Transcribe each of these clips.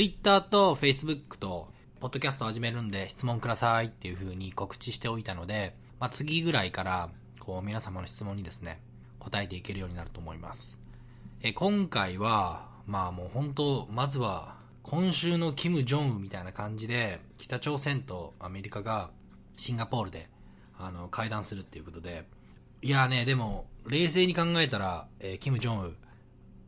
Twitter と Facebook と、ポッドキャスト始めるんで質問くださいっていう風に告知しておいたので、まあ、次ぐらいから、こう、皆様の質問にですね、答えていけるようになると思います。え、今回は、まあもう本当、まずは、今週のキム・ジョンウみたいな感じで、北朝鮮とアメリカがシンガポールで、あの、会談するっていうことで、いやね、でも、冷静に考えたら、えー、キム・ジョンウ、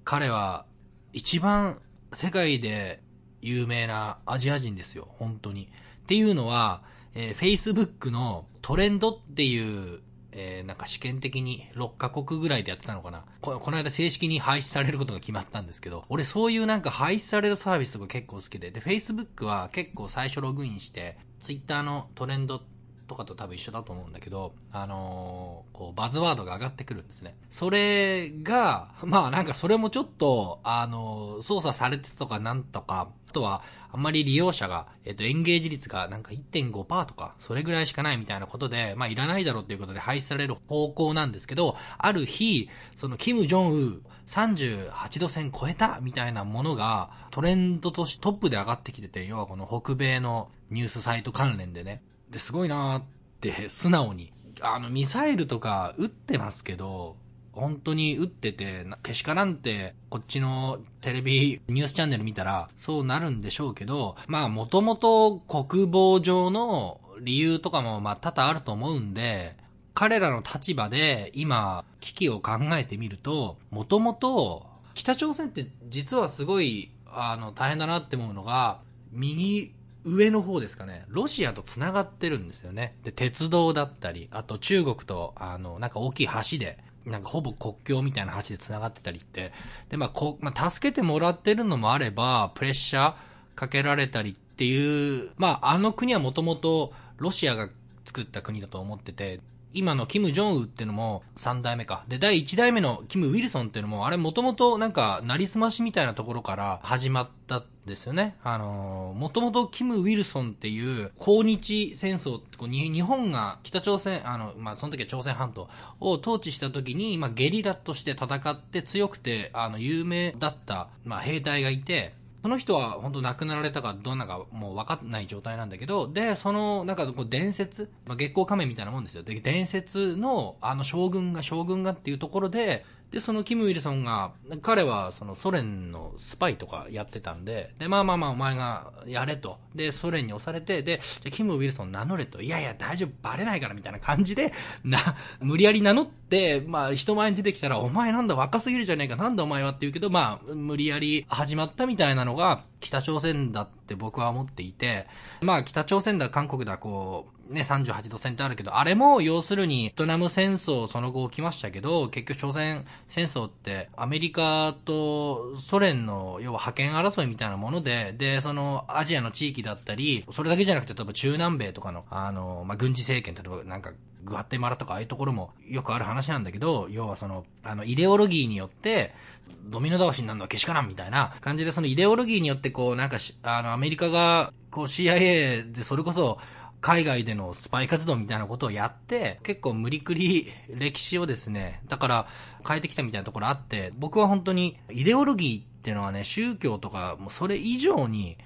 彼は、一番世界で有名なアジア人ですよ、本当に。っていうのは、えー、Facebook のトレンドっていう、えー、なんか試験的に6カ国ぐらいでやってたのかなこ。この間正式に廃止されることが決まったんですけど、俺そういうなんか廃止されるサービスとか結構好きで、で、Facebook は結構最初ログインして、Twitter のトレンドとかと多分一緒だと思うんだけど、あのー、こう、バズワードが上がってくるんですね。それが、まあなんかそれもちょっと、あのー、操作されてたとかなんとか、あとは、あんまり利用者が、えっ、と、エンゲージ率がなんか1.5%とか、それぐらいしかないみたいなことで、まあいらないだろうっていうことで廃止される方向なんですけど、ある日、その、キム・ジョンウ38度線超えたみたいなものが、トレンドとしてトップで上がってきてて、要はこの北米のニュースサイト関連でね。で、すごいなーって素直に。あの、ミサイルとか撃ってますけど、本当に撃ってて、けしからんって、こっちのテレビ、ニュースチャンネル見たら、そうなるんでしょうけど、まあ、もともと国防上の理由とかも、まあ、多々あると思うんで、彼らの立場で今、危機を考えてみると、もともと、北朝鮮って実はすごい、あの、大変だなって思うのが、右上の方ですかね、ロシアと繋がってるんですよね。で、鉄道だったり、あと中国と、あの、なんか大きい橋で、なんかほぼ国境みたいな橋で繋がってたりって、で、まあ、こ、まあ、助けてもらってるのもあれば、プレッシャーかけられたりっていう、まあ、あの国はもともとロシアが作った国だと思ってて、今のキム・ジョンウっていうのも3代目か。で、第1代目のキム・ウィルソンっていうのも、あれもともとなんか、なりすましみたいなところから始まったんですよね。あのー、もともとキム・ウィルソンっていう、抗日戦争ってこうに日本が北朝鮮、あの、まあ、その時は朝鮮半島を統治した時に、まあ、ゲリラとして戦って強くて、あの、有名だった、まあ、兵隊がいて、その人は本当亡くなられたかどんなかもう分かんない状態なんだけど、で、その、なんかこう伝説、まあ、月光仮面みたいなもんですよ。で、伝説のあの将軍が将軍がっていうところで、で、そのキム・ウィルソンが、彼はそのソ連のスパイとかやってたんで、で、まあまあまあお前がやれと。で、ソ連に押されて、で、じゃキム・ウィルソン名乗れと。いやいや、大丈夫、バレないからみたいな感じで、な、無理やり名乗って、まあ人前に出てきたら、お前なんだ若すぎるじゃねえか、なんだお前はって言うけど、まあ、無理やり始まったみたいなのが、北朝鮮だったて僕は思っていて、まあ北朝鮮だ、韓国だ、こう、ね、38度線ってあるけど、あれも要するに、ベトナム戦争その後起きましたけど、結局朝鮮戦争ってアメリカとソ連の要は覇権争いみたいなもので、で、そのアジアの地域だったり、それだけじゃなくて例えば中南米とかの、あの、まあ、軍事政権、例えばなんかグアテマラとかああいうところもよくある話なんだけど、要はその、あの、イデオロギーによって、ドミノ倒しになるのはけしからんみたいな感じで、そのイデオロギーによってこう、なんかあの、アメリカが、こう CIA でそれこそ、海外でのスパイ活動みたいなことをやって、結構無理くり歴史をですね、だから変えてきたみたいなところあって、僕は本当にイデオロギーっていうのはね、宗教とか、もうそれ以上に、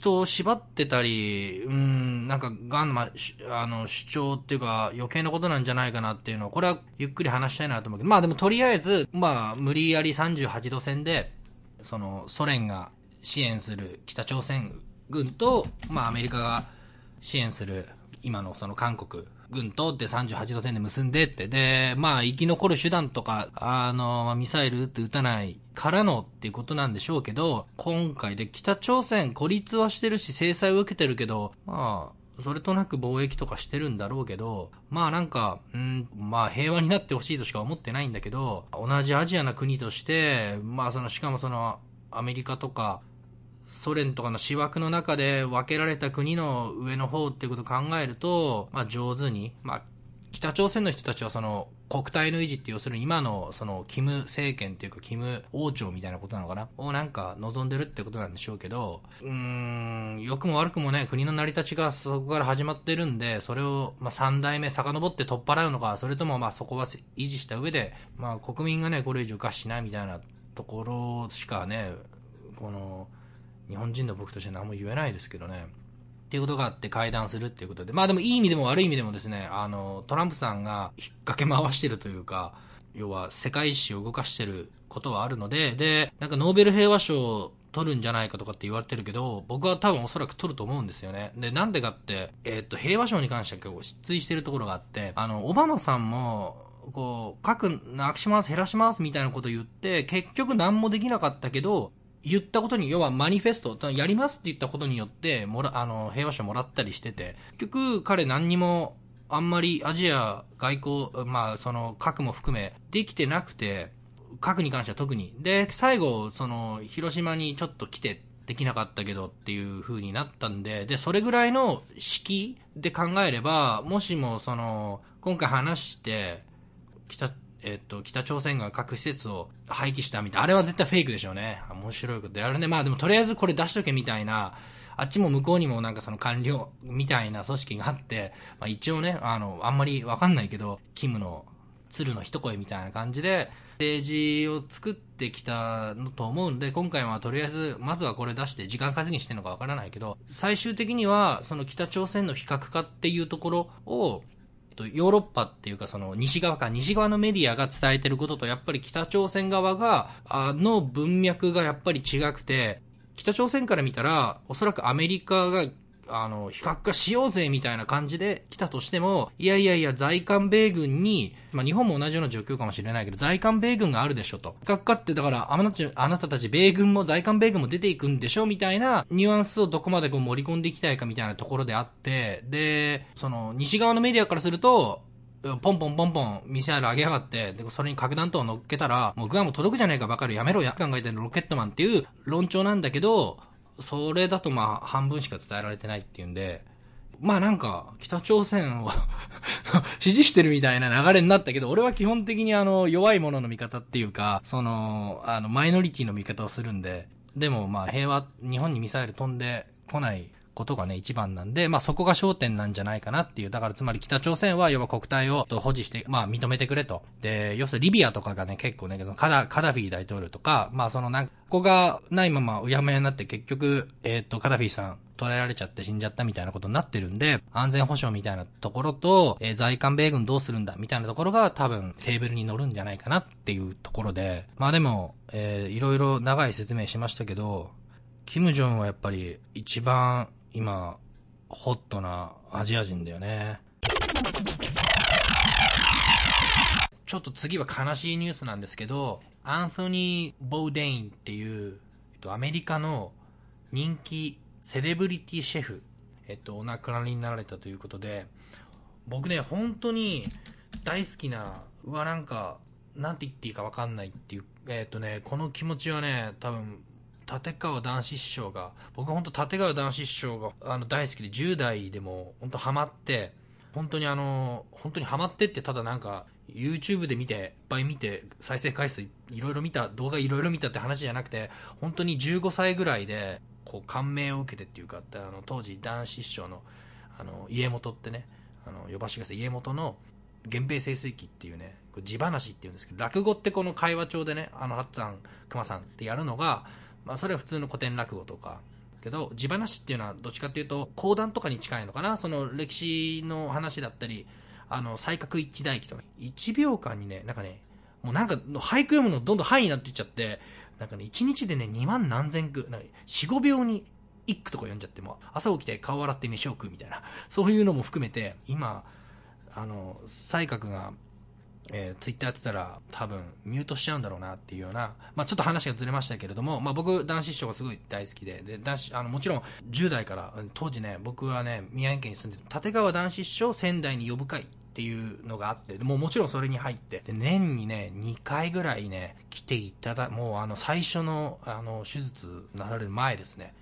と縛ってたり、うん、なんか、ガンマ、あの、主張っていうか、余計なことなんじゃないかなっていうのを、これはゆっくり話したいなと思うけど、まあでもとりあえず、まあ、無理やり38度線で、その、ソ連が支援する北朝鮮軍と、まあアメリカが支援する、今のその韓国軍とって38度線で結んでって、で、まあ生き残る手段とか、あの、ミサイル撃って撃たないからのっていうことなんでしょうけど、今回で北朝鮮孤立はしてるし制裁を受けてるけど、まあ、それとなく貿易とかしてるんだろうけど、まあなんか、うん、まあ平和になってほしいとしか思ってないんだけど、同じアジアな国として、まあその、しかもその、アメリカとか、ソ連とかの思惑の中で分けられた国の上の方っていうことを考えると、まあ上手に、まあ北朝鮮の人たちはその国体の維持って要するに今のそのキム政権っていうかキム王朝みたいなことなのかな？をなんか望んでるってことなんでしょうけど、うーん、良くも悪くもね、国の成り立ちがそこから始まってるんで、それをまあ3代目遡って取っ払うのか、それともまあそこは維持した上で、まあ国民がね、これ以上餓死しないみたいなところしかね、この、日本人の僕として何も言えないですけどね。っていうことがあって会談するっていうことで。まあでもいい意味でも悪い意味でもですね、あの、トランプさんが引っ掛け回してるというか、要は世界史を動かしてることはあるので、で、なんかノーベル平和賞を取るんじゃないかとかって言われてるけど、僕は多分おそらく取ると思うんですよね。で、なんでかって、えー、っと、平和賞に関しては結構失墜してるところがあって、あの、オバマさんも、こう、核なくします、減らしますみたいなこと言って、結局何もできなかったけど、言ったことに、要はマニフェスト、やりますって言ったことによって、もら、あの、平和賞もらったりしてて、結局彼何にも、あんまりアジア外交、まあ、その、核も含め、できてなくて、核に関しては特に。で、最後、その、広島にちょっと来て、できなかったけどっていう風になったんで、で、それぐらいの式で考えれば、もしもその、今回話して、北、えっと、北朝鮮が核施設を廃棄したみたいな、あれは絶対フェイクでしょうね。面白いことやるね。まあでもとりあえずこれ出しとけみたいな、あっちも向こうにもなんかその官僚みたいな組織があって、まあ一応ね、あの、あんまりわかんないけど、キムの鶴の一声みたいな感じで、政治を作ってきたのと思うんで、今回はとりあえず、まずはこれ出して時間稼ぎしてるのかわからないけど、最終的には、その北朝鮮の非核化っていうところを、と、ヨーロッパっていうかその西側か、西側のメディアが伝えてることと、やっぱり北朝鮮側が、あの文脈がやっぱり違くて、北朝鮮から見たら、おそらくアメリカがあの、比較化しようぜみたいな感じで来たとしても、いやいやいや、在韓米軍に、まあ日本も同じような状況かもしれないけど、在韓米軍があるでしょと。比較化って、だから、あなたあなたたち米軍も在韓米軍も出ていくんでしょみたいなニュアンスをどこまでこう盛り込んでいきたいかみたいなところであって、で、その、西側のメディアからすると、ポンポンポンポンミサイル上げやがって、で、それに核弾頭を乗っけたら、もうグアム届くじゃねえかばかりやめろや、考えてるロケットマンっていう論調なんだけど、それだとまあ半分しか伝えられてないっていうんで、まあなんか、北朝鮮を 支持してるみたいな流れになったけど、俺は基本的にあの、弱い者の味方っていうか、その、あの、マイノリティの味方をするんで、でもまあ平和、日本にミサイル飛んでこないことがね、一番なんで、まあそこが焦点なんじゃないかなっていう。だからつまり北朝鮮は要は国体を保持して、まあ認めてくれと。で、要するにリビアとかがね、結構ね、カダ、カダフィ大統領とか、まあそのなんか、ここがないままうやむやになって結局、えっ、ー、と、カダフィさん、捉えられちゃって死んじゃったみたいなことになってるんで、安全保障みたいなところと、えー、在韓米軍どうするんだみたいなところが多分テーブルに乗るんじゃないかなっていうところで、まあでも、えー、いろいろ長い説明しましたけど、キム・ジョンはやっぱり一番今、ホットなアジア人だよね。ちょっと次は悲しいニュースなんですけど、アンソニー・ボーデインっていう、えっと、アメリカの人気セレブリティシェフ、えっと、お亡くなりになられたということで、僕ね、本当に大好きな、うわ、なんか、なんて言っていいかわかんないっていう、えっとね、この気持ちはね、多分、立川談志師匠が、僕本当立川談志師匠があの大好きで10代でも本当ハマって、本当にあの、本当にハマってってただなんか YouTube で見て、いっぱい見て、再生回数いろいろ見た、動画いろいろ見たって話じゃなくて、本当に15歳ぐらいで、こう感銘を受けてっていうか、あの当時男子師匠の、あの、家元ってね、あの、呼ばしてください、家元の源平盛世記っていうね、地話っていうんですけど、落語ってこの会話帳でね、あの、ハッツァン、熊さんってやるのが、まあ、それは普通の古典落語とか、けど、地話っていうのはどっちかっていうと、講談とかに近いのかな。その歴史の話だったり、あの、才覚一致大記とか、1秒間にね、なんかね、もうなんか、俳句読むのどんどん範囲になっていっちゃって、なんかね、1日でね、2万何千句、なんか4、5秒に1句とか読んじゃっても、朝起きて顔洗って飯を食うみたいな、そういうのも含めて、今、あの、才覚がえー、ツイッターやってたら多分ミュートしちゃうんだろうなっていうような、まあちょっと話がずれましたけれども、まあ僕男子師匠がすごい大好きで、で、男子、あのもちろん10代から、当時ね、僕はね、宮城県に住んで立川男子師匠仙台に呼ぶ会っていうのがあってで、もうもちろんそれに入って、で、年にね、2回ぐらいね、来ていただ、もうあの最初の、あの、手術なされる前ですね、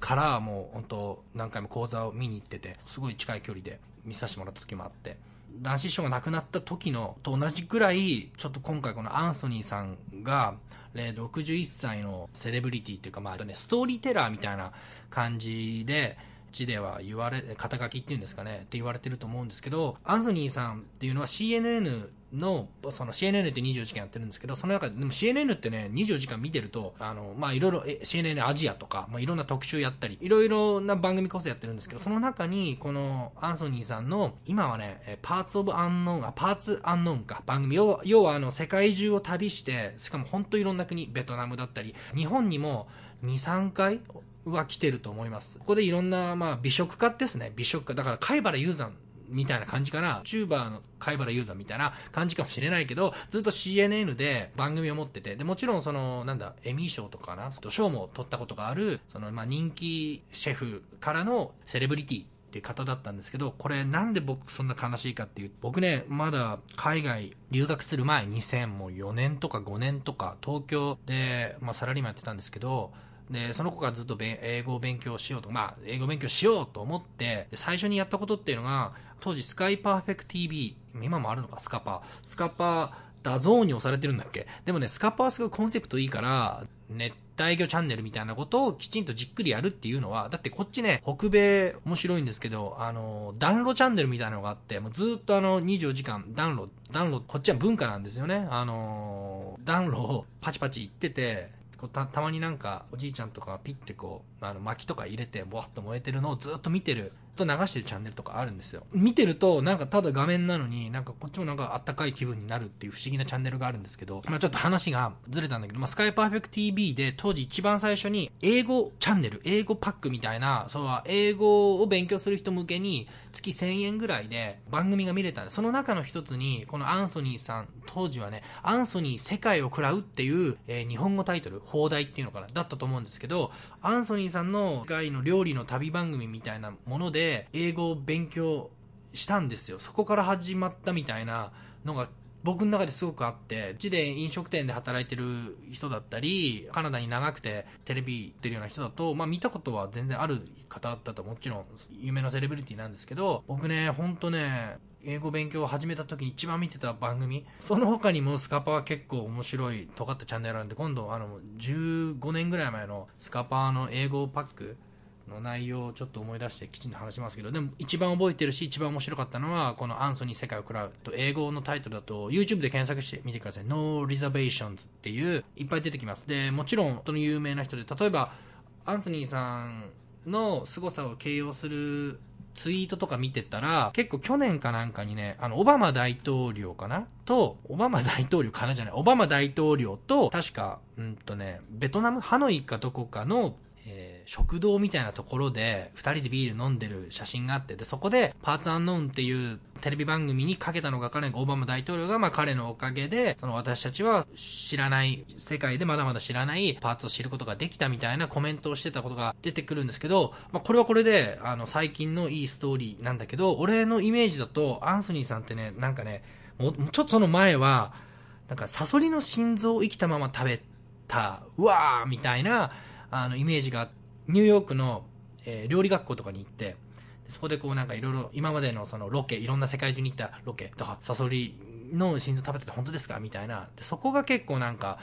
からもう本当何回も講座を見に行ってて、すごい近い距離で見させてもらった時もあって、男子師匠が亡くなった時のと同じくらい、ちょっと今回このアンソニーさんが、61歳のセレブリティっていうか、まあ、ね、ストーリーテラーみたいな感じで、字では言われ、肩書きっていうんですかね、って言われてると思うんですけど、アンソニーさんっていうのは CNN の、その CNN って24時間やってるんですけど、その中で、でも CNN ってね、24時間見てると、あの、まあ、いろいろ、CNN アジアとか、まあ、いろんな特集やったり、いろいろな番組こそやってるんですけど、その中に、このアンソニーさんの、今はね、パーツオブアンノーン、あ、パーツアンノーンか、番組、要、要はあの、世界中を旅して、しかも本当いろんな国、ベトナムだったり、日本にも2、3回は来てると思います。ここでいろんな、まあ、美食家ですね。美食家。だから、貝原雄山みたいな感じかな。チューバーの貝原ユーザーみたいな感じかもしれないけど、ずっと CNN で番組を持ってて、で、もちろんその、なんだ、エミー賞とかな、賞も取ったことがある、その、まあ、人気シェフからのセレブリティっていう方だったんですけど、これなんで僕そんな悲しいかっていう、僕ね、まだ海外留学する前、2004年とか5年とか、東京で、まあ、サラリーマンやってたんですけど、で、その子がずっと英語を勉強しようと、まあ、英語勉強しようと思って、最初にやったことっていうのが、当時スカイパーフェクト TV、今もあるのか、スカパー。スカパー、 DAZN に押されてるんだっけ？でもね、スカパーすごいコンセプトいいから、熱帯魚チャンネルみたいなことをきちんとじっくりやるっていうのは、だってこっちね、北米面白いんですけど、あの、暖炉チャンネルみたいなのがあって、もうずっとあの、24時間暖炉、暖炉、こっちは文化なんですよね。あの、暖炉をパチパチ言ってて、こうたたまになんかおじいちゃんとかピッてこうあの薪とか入れてボワッと燃えてるのをずっと見てるっと流してるチャンネルとかあるんですよ。見てるとなんかただ画面なのになんかこっちもなんかあったかい気分になるっていう不思議なチャンネルがあるんですけど、まあ、ちょっと話がずれたんだけど、まあ、スカイパーフェクト TV で当時一番最初に英語チャンネル英語パックみたいなそうは英語を勉強する人向けに月1000円ぐらいで番組が見れたんでその中の一つにこのアンソニーさん当時はねアンソニー世界を食らうっていう、えー、日本語タイトル放題っていうのかなだったと思うんですけどアンソニーさんの世界の料理の旅番組みたいなものでで英語を勉強したんですよ。そこから始まったみたいなのが僕の中ですごくあって、うちで飲食店で働いてる人だったり、カナダに長くてテレビ出るような人だと、まあ見たことは全然ある方だったともちろん有名なセレブリティなんですけど、僕ね、ほんとね、英語勉強を始めた時に一番見てた番組、その他にもスカパー結構面白い尖ったチャンネルなんで、今度あの、15年ぐらい前のスカパの英語パック、の内容をちょっと思い出してきちんと話しますけど、でも一番覚えてるし、一番面白かったのは、このアンソニー世界を食らうと、英語のタイトルだと、YouTube で検索してみてください。No Reservations っていう、いっぱい出てきます。で、もちろん、本当に有名な人で、例えば、アンソニーさんの凄さを形容するツイートとか見てたら、結構去年かなんかにね、あの、オバマ大統領かなと、オバマ大統領かなじゃない、オバマ大統領と、確か、うんとね、ベトナム、ハノイかどこかの食堂みたいなところで2人でビール飲んでる写真があってでそこでパーツアンノーンっていうテレビ番組にかけたのが彼のオバマ大統領が、まあ、彼のおかげでその私たちは知らない世界でまだまだ知らないパーツを知ることができたみたいなコメントをしてたことが出てくるんですけど、まあ、これはこれであの最近のいいストーリーなんだけど俺のイメージだとアンソニーさんってねなんかねもうちょっとその前はなんかサソリの心臓を生きたまま食べたうわーみたいなあのイメージがあって、ニューヨークの、えー、料理学校とかに行って、そこでこうなんかいろいろ今までのそのロケ、いろんな世界中に行ったロケとか、サソリの心臓食べてて本当ですかみたいな。そこが結構なんか、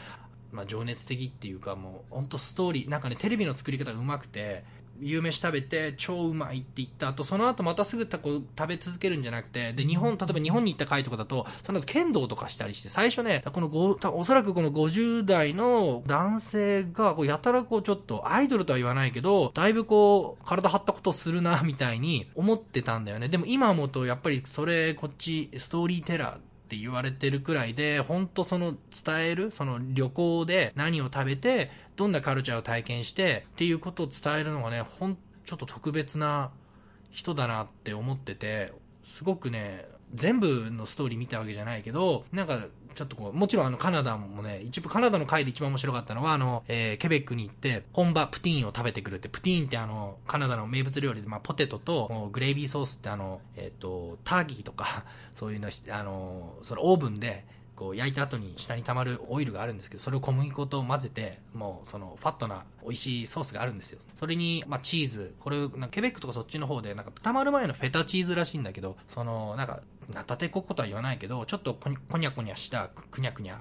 まあ情熱的っていうかもう本当ストーリー、なんかねテレビの作り方が上手くて、夕飯食べて超うまいって言った後、その後またすぐたこ食べ続けるんじゃなくて、で、日本、例えば日本に行った回とかだと、その後剣道とかしたりして、最初ね、このご、おそらくこの50代の男性が、こうやたらこうちょっと、アイドルとは言わないけど、だいぶこう、体張ったことするな、みたいに思ってたんだよね。でも今思うと、やっぱりそれ、こっち、ストーリーテラー、って言われてるくらいで、本当その伝える、その旅行で何を食べて、どんなカルチャーを体験してっていうことを伝えるのがね、ほん、ちょっと特別な人だなって思ってて、すごくね、全部のストーリー見たわけじゃないけど、なんか、ちょっとこう、もちろんあのカナダもね、一部カナダの回で一番面白かったのは、あの、えー、ケベックに行って、本場プティーンを食べてくるって、プティーンってあの、カナダの名物料理で、まあ、ポテトと、グレイビーソースってあの、えっ、ー、と、ターキーとか、そういうの、あの、そのオーブンで、こう焼いた後に下に溜まるオイルがあるんですけど、それを小麦粉と混ぜて、もうそのファットな美味しいソースがあるんですよ。それに、まあチーズ、これ、ケベックとかそっちの方で、なんか溜まる前のフェタチーズらしいんだけど、その、なんか、ナタデココとは言わないけど、ちょっとこにゃこにゃしたくにゃくにゃ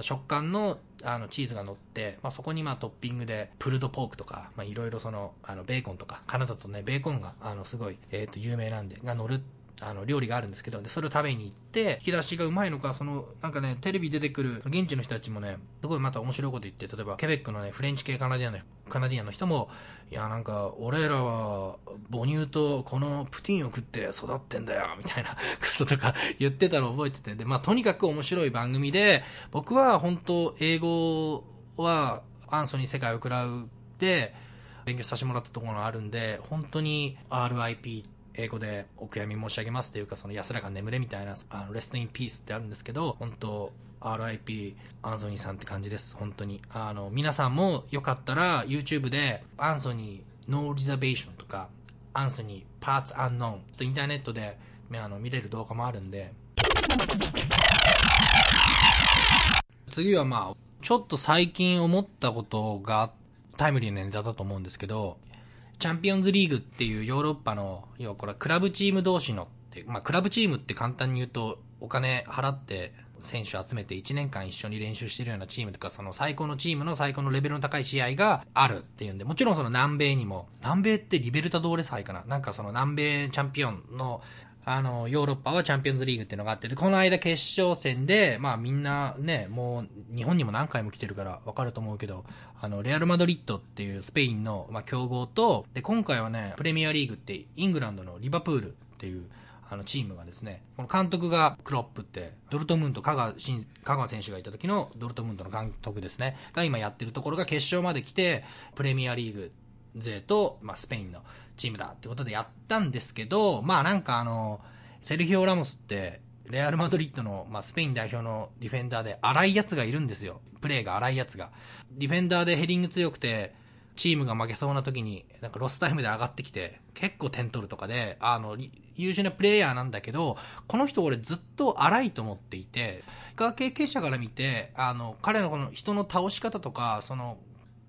食感のあのチーズが乗って、まあ、そこにまあトッピングで pulled pork とか、まあ、いろいろそのあのベーコンとかカナダとねベーコンがあのすごい、えー、と有名なんでが乗るあの料理があるんですけどでそれを食べに行って引き出しがうまいのかそのなんかねテレビ出てくる現地の人たちもねすごいまた面白いこと言って例えばケベックのねフレンチ系カナディアンのカナディアンの人もいやなんか俺らは母乳とこのプティンを食って育ってんだよみたいな こととか言ってたの覚えててでまあとにかく面白い番組で僕は本当英語はアンソニー世界を食らうで勉強させてもらったところがあるんで本当に RIP って英語でお悔やみ申し上げますというか、その安らか眠れみたいな、あの、レストインピースってあるんですけど、本当 RIP アンソニーさんって感じです、本当に。あの、皆さんもよかったら YouTube でアンソニーノーリザベーションとか、アンソニーパーツアンノーンとインターネットであの見れる動画もあるんで、次はまあ、ちょっと最近思ったことがタイムリーなネタだと思うんですけど、チャンピオンズリーグっていうヨーロッパの、要はこれクラブチーム同士のって、まあクラブチームって簡単に言うとお金払って選手集めて1年間一緒に練習してるようなチームとか、その最高のチームの最高のレベルの高い試合があるっていうんで、もちろんその南米にも、南米ってリベルタドーレ祭かな。なんかその南米チャンピオンのあの、ヨーロッパはチャンピオンズリーグっていうのがあって、で、この間決勝戦で、まあみんなね、もう日本にも何回も来てるからわかると思うけど、あの、レアル・マドリッドっていうスペインの、まあ、強豪と、で、今回はね、プレミアリーグってイングランドのリバプールっていう、あのチームがですね、この監督がクロップって、ドルトムント、香川香川選手がいた時のドルトムントの監督ですね、が今やってるところが決勝まで来て、プレミアリーグ勢と、まあ、スペインの。チームだってことでやったんですけど、まあなんかあの、セルヒオ・ラモスって、レアル・マドリッドの、まあ、スペイン代表のディフェンダーで荒い奴がいるんですよ。プレーが荒い奴が。ディフェンダーでヘディング強くて、チームが負けそうな時に、なんかロスタイムで上がってきて、結構点取るとかで、あの、優秀なプレイヤーなんだけど、この人俺ずっと荒いと思っていて、格闘経験者から見て、あの、彼のこの人の倒し方とか、その、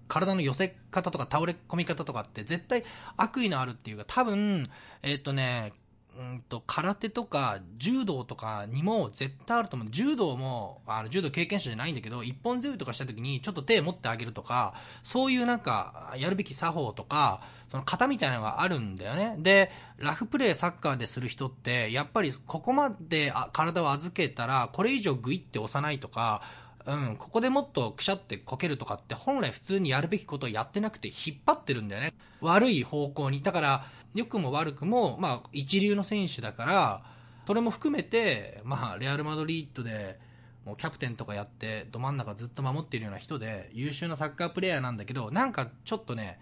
体の寄せ方とか倒れ込み方とかって絶対悪意のあるっていうか、多分、えっ、ー、とね、うんと、空手とか柔道とかにも絶対あると思う。柔道も、あの、柔道経験者じゃないんだけど、一本背負いとかした時にちょっと手持ってあげるとか、そういうなんか、やるべき作法とか、その型みたいなのがあるんだよね。で、ラフプレーサッカーでする人って、やっぱりここまで体を預けたら、これ以上グイって押さないとか、うん、ここでもっとくしゃってこけるとかって本来普通にやるべきことをやってなくて引っ張ってるんだよね。悪い方向に。だから、良くも悪くも、まあ、一流の選手だから、それも含めて、まあ、レアル・マドリードで、もうキャプテンとかやって、ど真ん中ずっと守ってるような人で、優秀なサッカープレーヤーなんだけど、なんかちょっとね、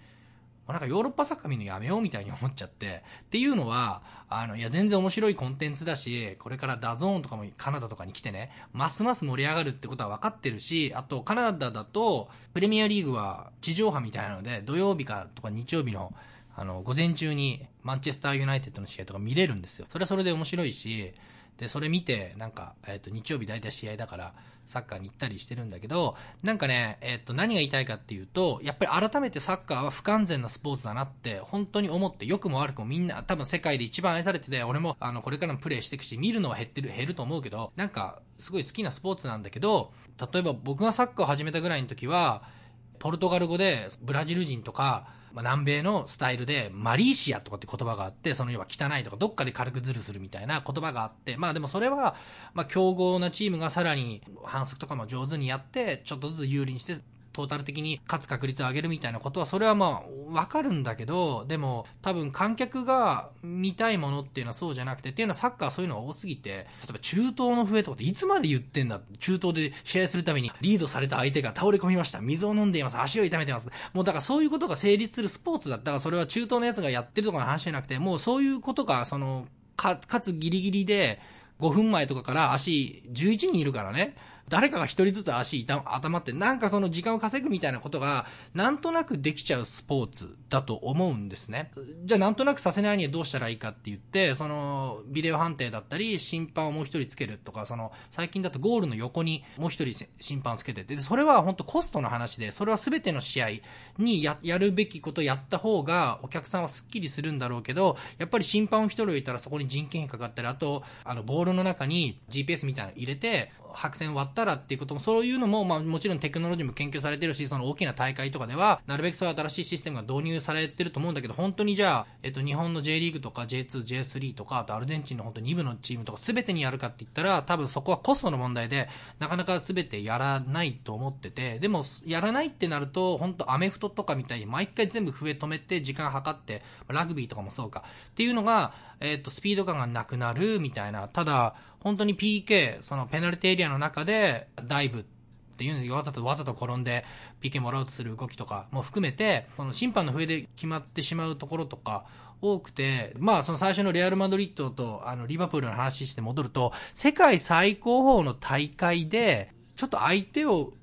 なんかヨーロッパサッカー見るのやめようみたいに思っちゃって、っていうのは、あの、いや全然面白いコンテンツだし、これから DAZN とかもカナダとかに来てね、ますます盛り上がるってことは分かってるし、あとカナダだと、プレミアリーグは地上波みたいなので、土曜日かとか日曜日のあの、午前中にマンチェスターユナイテッドの試合とか見れるんですよ。それはそれで面白いし、で、それ見て、なんか、えっ、ー、と、日曜日大体試合だから、サッカーに行ったりしてるんだけど、なんかね、えっ、ー、と、何が言いたいかっていうと、やっぱり改めてサッカーは不完全なスポーツだなって、本当に思って、良くも悪くもみんな、多分世界で一番愛されてて、俺も、あの、これからもプレイしていくし、見るのは減ってる、減ると思うけど、なんか、すごい好きなスポーツなんだけど、例えば僕がサッカーを始めたぐらいの時は、ポルトガル語で、ブラジル人とか、まあ、南米のスタイルで、マリーシアとかって言葉があって、その要は汚いとか、どっかで軽くズルするみたいな言葉があって、まあでもそれは、まあ強豪なチームがさらに反則とかも上手にやって、ちょっとずつ有利にしてトータル的に勝つ確率を上げるみたいなことは、それはまあ、わかるんだけど、でも、多分観客が見たいものっていうのはそうじゃなくて、っていうのはサッカーそういうのが多すぎて、例えば中東の笛とかっていつまで言ってんだ中東で試合するためにリードされた相手が倒れ込みました。水を飲んでいます。足を痛めてます。もうだからそういうことが成立するスポーツだったら、それは中東のやつがやってるとかの話じゃなくて、もうそういうことが、その、か、かつギリギリで、5分前とかから足11人いるからね。誰かが一人ずつ足痛、頭って、なんかその時間を稼ぐみたいなことが、なんとなくできちゃうスポーツだと思うんですね。じゃあなんとなくさせないにはどうしたらいいかって言って、その、ビデオ判定だったり、審判をもう一人つけるとか、その、最近だとゴールの横にもう一人審判つけてて、それは本当コストの話で、それは全ての試合にや、やるべきことやった方が、お客さんはスッキリするんだろうけど、やっぱり審判を一人置いたらそこに人件費かかったり、あと、あの、ボールの中に GPS みたいなの入れて、白線割ったらっていうことも、そういうのも、まあもちろんテクノロジーも研究されてるし、その大きな大会とかでは、なるべくそういう新しいシステムが導入されてると思うんだけど、本当にじゃあ、えっと、日本の J リーグとか J2、J3 とか、あとアルゼンチンの本当2部のチームとか全てにやるかって言ったら、多分そこはコストの問題で、なかなか全てやらないと思ってて、でも、やらないってなると、本当アメフトとかみたいに毎回全部笛止めて時間計って、ラグビーとかもそうか、っていうのが、えっ、と、スピード感がなくなるみたいな。ただ、本当に PK、そのペナルティエリアの中でダイブっていうんですよ。わざとわざと転んで PK もらおうとする動きとかも含めて、この審判の笛で決まってしまうところとか、多くて、まあその最初のレアル・マドリッドとあのリバプールの話して戻ると、世界最高峰の大会で、ちょっと相手を、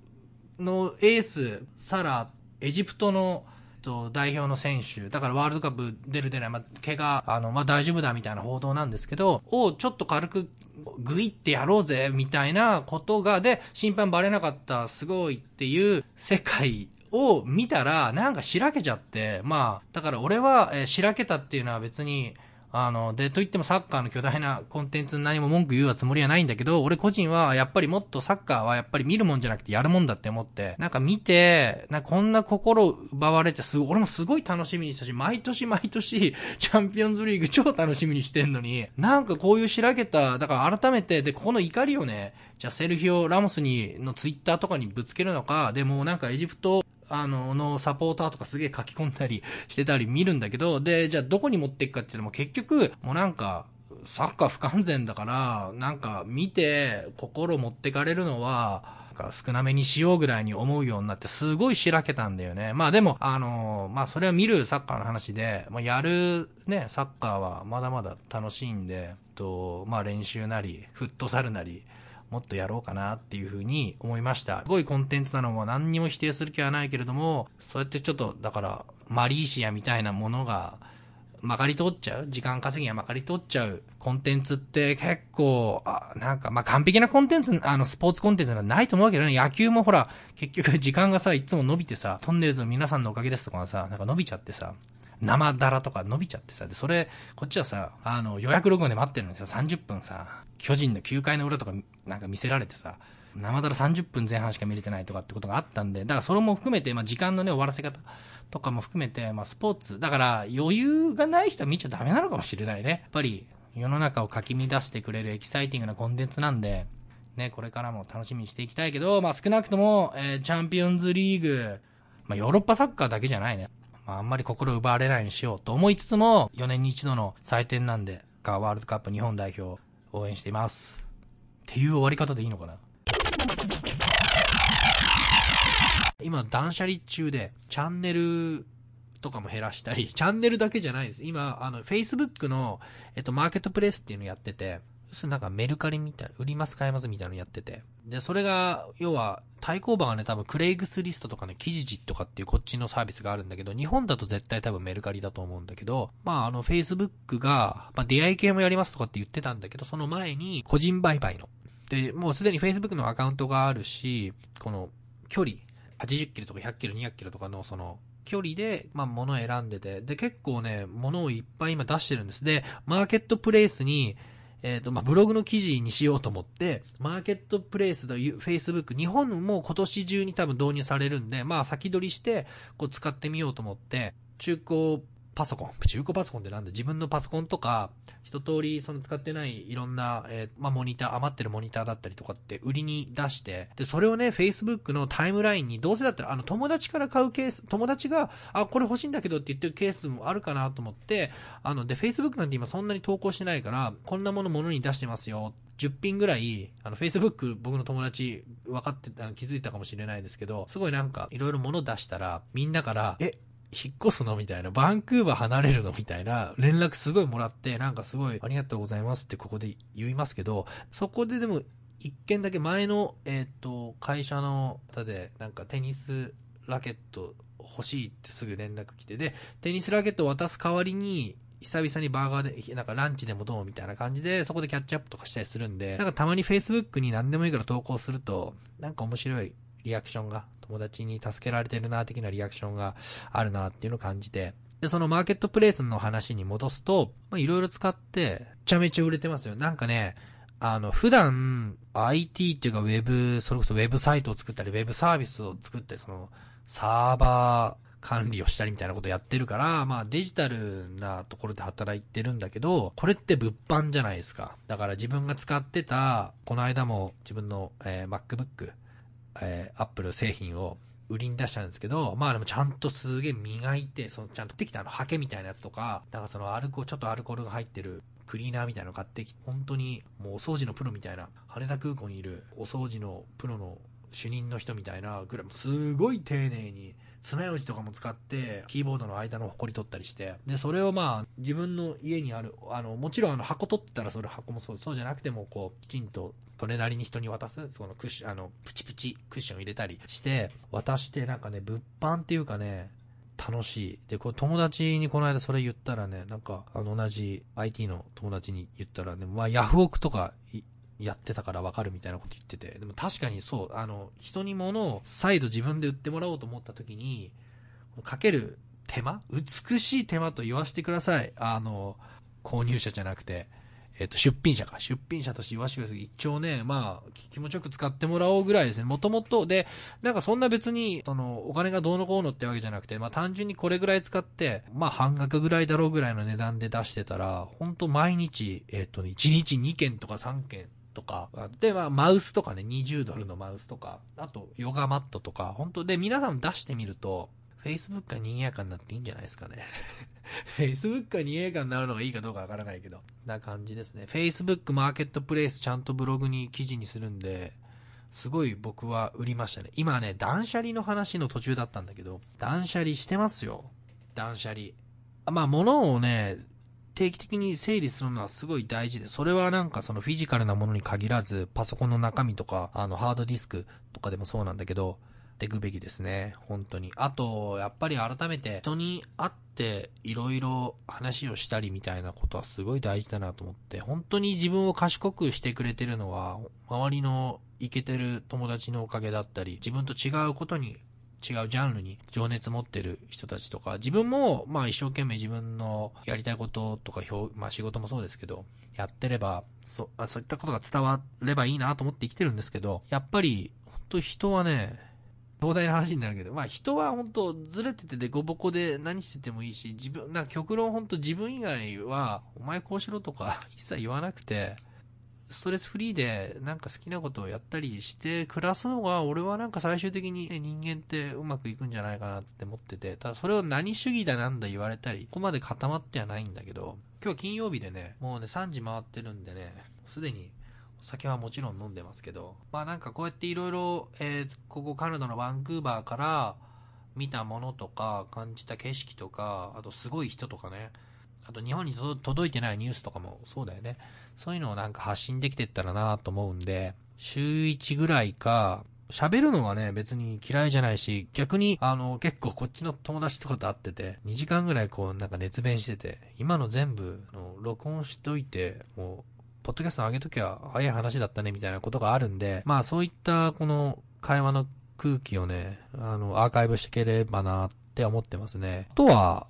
のエース、サラ、エジプトのと、代表の選手、だからワールドカップ出る出ない、まあ、怪我、あの、まあ、大丈夫だみたいな報道なんですけど、をちょっと軽くグイってやろうぜ、みたいなことが、で、審判バレなかった、すごいっていう世界を見たら、なんかしらけちゃって、まあ、だから俺は、えー、しらけたっていうのは別に、あの、で、と言ってもサッカーの巨大なコンテンツに何も文句言うはつもりはないんだけど、俺個人はやっぱりもっとサッカーはやっぱり見るもんじゃなくてやるもんだって思って、なんか見て、なんかこんな心奪われてすごい、俺もすごい楽しみにしたし、毎年毎年、チャンピオンズリーグ超楽しみにしてんのに、なんかこういうしらけた、だから改めて、で、ここの怒りをね、じゃあセルヒオ・ラモスに、のツイッターとかにぶつけるのか、でもなんかエジプトあの、のサポーターとかすげえ書き込んだりしてたり見るんだけど、で、じゃあどこに持っていくかっていうのも結局、もうなんか、サッカー不完全だから、なんか見て心持ってかれるのは、少なめにしようぐらいに思うようになって、すごいしらけたんだよね。まあでも、あのまあそれは見るサッカーの話で、まあやるね、サッカーはまだまだ楽しいんで、と、まあ練習なり、フットサルなり、もっとやろうかなっていうふうに思いました。すごいコンテンツなのも何にも否定する気はないけれども、そうやってちょっと、だから、マリーシアみたいなものが、まかり通っちゃう時間稼ぎがまかり通っちゃうコンテンツって結構、あ、なんか、まあ、完璧なコンテンツ、あの、スポーツコンテンツはないと思うけどね、野球もほら、結局時間がさ、いつも伸びてさ、トンネルズの皆さんのおかげですとかさ、なんか伸びちゃってさ、生だらとか伸びちゃってさ、で、それ、こっちはさ、あの、予約録音で待ってるんですよ、30分さ、巨人の9回の裏とかなんか見せられてさ、生だら30分前半しか見れてないとかってことがあったんで、だからそれも含めて、まあ時間のね、終わらせ方とかも含めて、まあスポーツ、だから余裕がない人は見ちゃダメなのかもしれないね。やっぱり世の中をかき乱してくれるエキサイティングなコンテンツなんで、ね、これからも楽しみにしていきたいけど、まあ少なくとも、えー、チャンピオンズリーグ、まあヨーロッパサッカーだけじゃないね。まああんまり心奪われないようにしようと思いつつも、4年に一度の祭典なんで、かワールドカップ日本代表応援しています。っていう終わり方でいいのかな？今、断捨離中で、チャンネルとかも減らしたり、チャンネルだけじゃないです。今、あの、Facebook の、えっと、マーケットプレイスっていうのやってて、なんかメルカリみたいな、売ります買えますみたいなのやってて。で、それが、要は、対抗馬がね、多分クレイグスリストとかね、記事実とかっていうこっちのサービスがあるんだけど、日本だと絶対多分メルカリだと思うんだけど、まああの、Facebook が、まあ出会い系もやりますとかって言ってたんだけど、その前に、個人売買の。で、もうすでに Facebook のアカウントがあるし、この、距離、80キロとか100キロ、200キロとかのその、距離で、まあ、物を選んでて、で、結構ね、物をいっぱい今出してるんです。で、マーケットプレイスに、えっ、ー、と、まあ、ブログの記事にしようと思って、マーケットプレイスと Facebook、日本も今年中に多分導入されるんで、まあ、先取りして、こう使ってみようと思って、中古パソコン、中古パソコンってなんだ？自分のパソコンとか、一通りその使ってないいろんな、えー、まあ、モニター、余ってるモニターだったりとかって売りに出して、で、それをね、Facebook のタイムラインに、どうせだったら、あの、友達から買うケース、友達が、あ、これ欲しいんだけどって言ってるケースもあるかなと思って、あの、で、Facebook なんて今そんなに投稿してないから、こんなものものに出してますよ。10品ぐらい、あの、Facebook 僕の友達分かってた、気づいたかもしれないですけど、すごいなんか、いろいろ物出したら、みんなから、え、引っ越すの？みたいな、バンクーバー離れるの？みたいな。連絡すごいもらって、なんかすごいありがとうございますってここで言いますけど、そこででも一件だけ前の、えっ、と、会社の方で、なんかテニスラケット欲しいってすぐ連絡来て、で、テニスラケット渡す代わりに、久々にバーガーで、なんかランチでもどう？みたいな感じで、そこでキャッチアップとかしたりするんで、なんかたまに Facebook に何でもいいから投稿すると、なんか面白いリアクションが、友達に助けられてるな、的なリアクションがあるな、っていうのを感じて、で、そのマーケットプレイスの話に戻すと、まあ、いろいろ使って、めちゃめちゃ売れてますよ。なんかね、あの、普段、IT っていうかウェブ、それこそウェブサイトを作ったり、ウェブサービスを作って、その、サーバー管理をしたりみたいなことやってるから、まあデジタルなところで働いてるんだけど、これって物販じゃないですか。だから自分が使ってた、この間も自分の、えー、MacBook、えー、アップル製品を売りに出したんですけど、まあでもちゃんとすげえ磨いて、そのちゃんとできたあの、ハケみたいなやつとか、なんかそのアルコ、ちょっとアルコールが入ってるクリーナーみたいなの買ってきて、本当にもうお掃除のプロみたいな、羽田空港にいるお掃除のプロの主任の人みたいなぐらい、すごい丁寧に、爪楊枝とかも使って、キーボードの間のホコリ取ったりして、で、それをまあ、自分の家にある、あの、もちろんあの、箱取ったらそれ箱もそう、そうじゃなくても、こう、きちんと、それなりに人に渡す、そのクッション、あの、プチプチクッション入れたりして、渡してなんかね、物販っていうかね、楽しい。で、こう友達にこの間それ言ったらね、なんか、あの同じ IT の友達に言ったらね、まあヤフオクとかやってたからわかるみたいなこと言ってて、でも確かにそう、あの、人に物を再度自分で売ってもらおうと思った時に、かける手間美しい手間と言わせてください。あの、購入者じゃなくて。えっ、と、出品者か。出品者として言わせてください。一応ね、まあ、気持ちよく使ってもらおうぐらいですね。もともと、で、なんかそんな別に、その、お金がどうのこうのってわけじゃなくて、まあ単純にこれぐらい使って、まあ半額ぐらいだろうぐらいの値段で出してたら、ほんと毎日、えっ、とね、1日2件とか3件とか、で、まあ、マウスとかね、20ドルのマウスとか、あと、ヨガマットとか、本当で、皆さん出してみると、Facebook が賑やかになっていいんじゃないですかね。Facebook が賑やかになるのがいいかどうかわからないけど。な感じですね。Facebook マーケットプレイスちゃんとブログに記事にするんで、すごい僕は売りましたね。今ね、断捨離の話の途中だったんだけど、断捨離してますよ。断捨離。まあ、物をね、定期的に整理するのはすごい大事で、それはなんかそのフィジカルなものに限らず、パソコンの中身とか、あの、ハードディスクとかでもそうなんだけど、ってくべきですね。本当に。あと、やっぱり改めて人に会っていろいろ話をしたりみたいなことはすごい大事だなと思って、本当に自分を賢くしてくれてるのは、周りのイケてる友達のおかげだったり、自分と違うことに違うジャンルに情熱持ってる人たちとか、自分も、まあ一生懸命自分のやりたいこととか、まあ仕事もそうですけど、やってれば、そあそういったことが伝わればいいなと思って生きてるんですけど、やっぱり、本当人はね、壮大な話になるけど、まあ人は本当ずれててでごぼこで何しててもいいし、自分、な極論本当自分以外は、お前こうしろとか 一切言わなくて、ストレスフリーでなんか好きなことをやったりして暮らすのが俺はなんか最終的に、人間ってうまくいくんじゃないかなって思ってて、ただそれを何主義だなんだ言われたり、ここまで固まってはないんだけど、今日金曜日でね、もうね3時回ってるんでね、すでにお酒はもちろん飲んでますけど、まあなんかこうやっていろいろ、えー、ここカナダのバンクーバーから見たものとか、感じた景色とか、あとすごい人とかね、あと日本に届いてないニュースとかもそうだよね。そういうのをなんか発信できてったらなと思うんで、週1ぐらいか、喋るのはね、別に嫌いじゃないし、逆に、あの、結構こっちの友達とかと会ってて、2時間ぐらいこう、なんか熱弁してて、今の全部の録音しといて、もう、ポッドキャスト上げときは早い話だったねみたいなことがあるんで、まあそういったこの会話の空気をね、あの、アーカイブしていければなって思ってますね。あとは、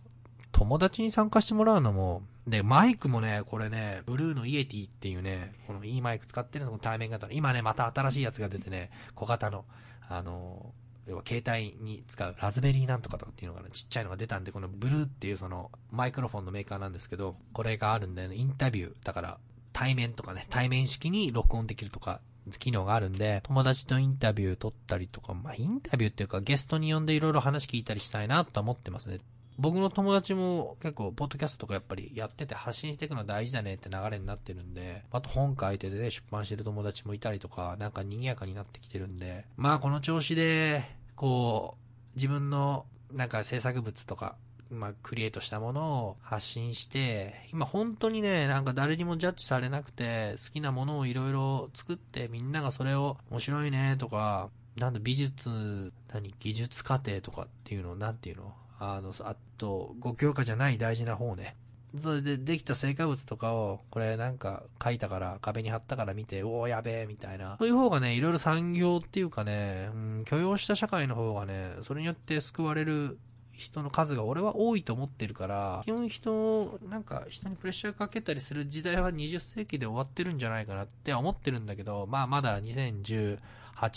友達に参加してもらうのも、で、マイクもね、これね、ブルーのイエティっていうね、このいいマイク使ってるの、対面型の。今ね、また新しいやつが出てね、小型の、あの、要は携帯に使うラズベリーなんとかとかっていうのがね、ちっちゃいのが出たんで、このブルーっていうそのマイクロフォンのメーカーなんですけど、これがあるんで、ね、インタビュー、だから対面とかね、対面式に録音できるとか、機能があるんで、友達とインタビュー取ったりとか、まあ、インタビューっていうかゲストに呼んでいろいろ話聞いたりしたいなとは思ってますね。僕の友達も結構、ポッドキャストとかやっぱりやってて発信していくのは大事だねって流れになってるんで、あと本書いてでね、出版してる友達もいたりとか、なんか賑やかになってきてるんで、まあこの調子で、こう、自分のなんか制作物とか、まあ、クリエイトしたものを発信して、今本当にね、なんか誰にもジャッジされなくて、好きなものをいろいろ作って、みんながそれを面白いねとか、なんだ美術、何、技術過程とかっていうの、なんていうの？あの、あと、5教科じゃない大事な方ね。それでできた成果物とかを、これなんか書いたから、壁に貼ったから見て、おおやべえ、みたいな。そういう方がね、いろいろ産業っていうかね、うん、許容した社会の方がね、それによって救われる人の数が俺は多いと思ってるから、基本人、なんか人にプレッシャーかけたりする時代は20世紀で終わってるんじゃないかなって思ってるんだけど、まあまだ2018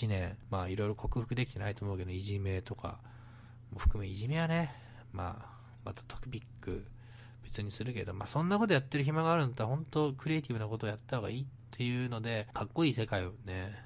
年、まあいろいろ克服できてないと思うけど、いじめとかも含めいじめはね、まあ、またトピック別にするけど、まあそんなことやってる暇があるんだったら本当クリエイティブなことをやった方がいいっていうので、かっこいい世界をね。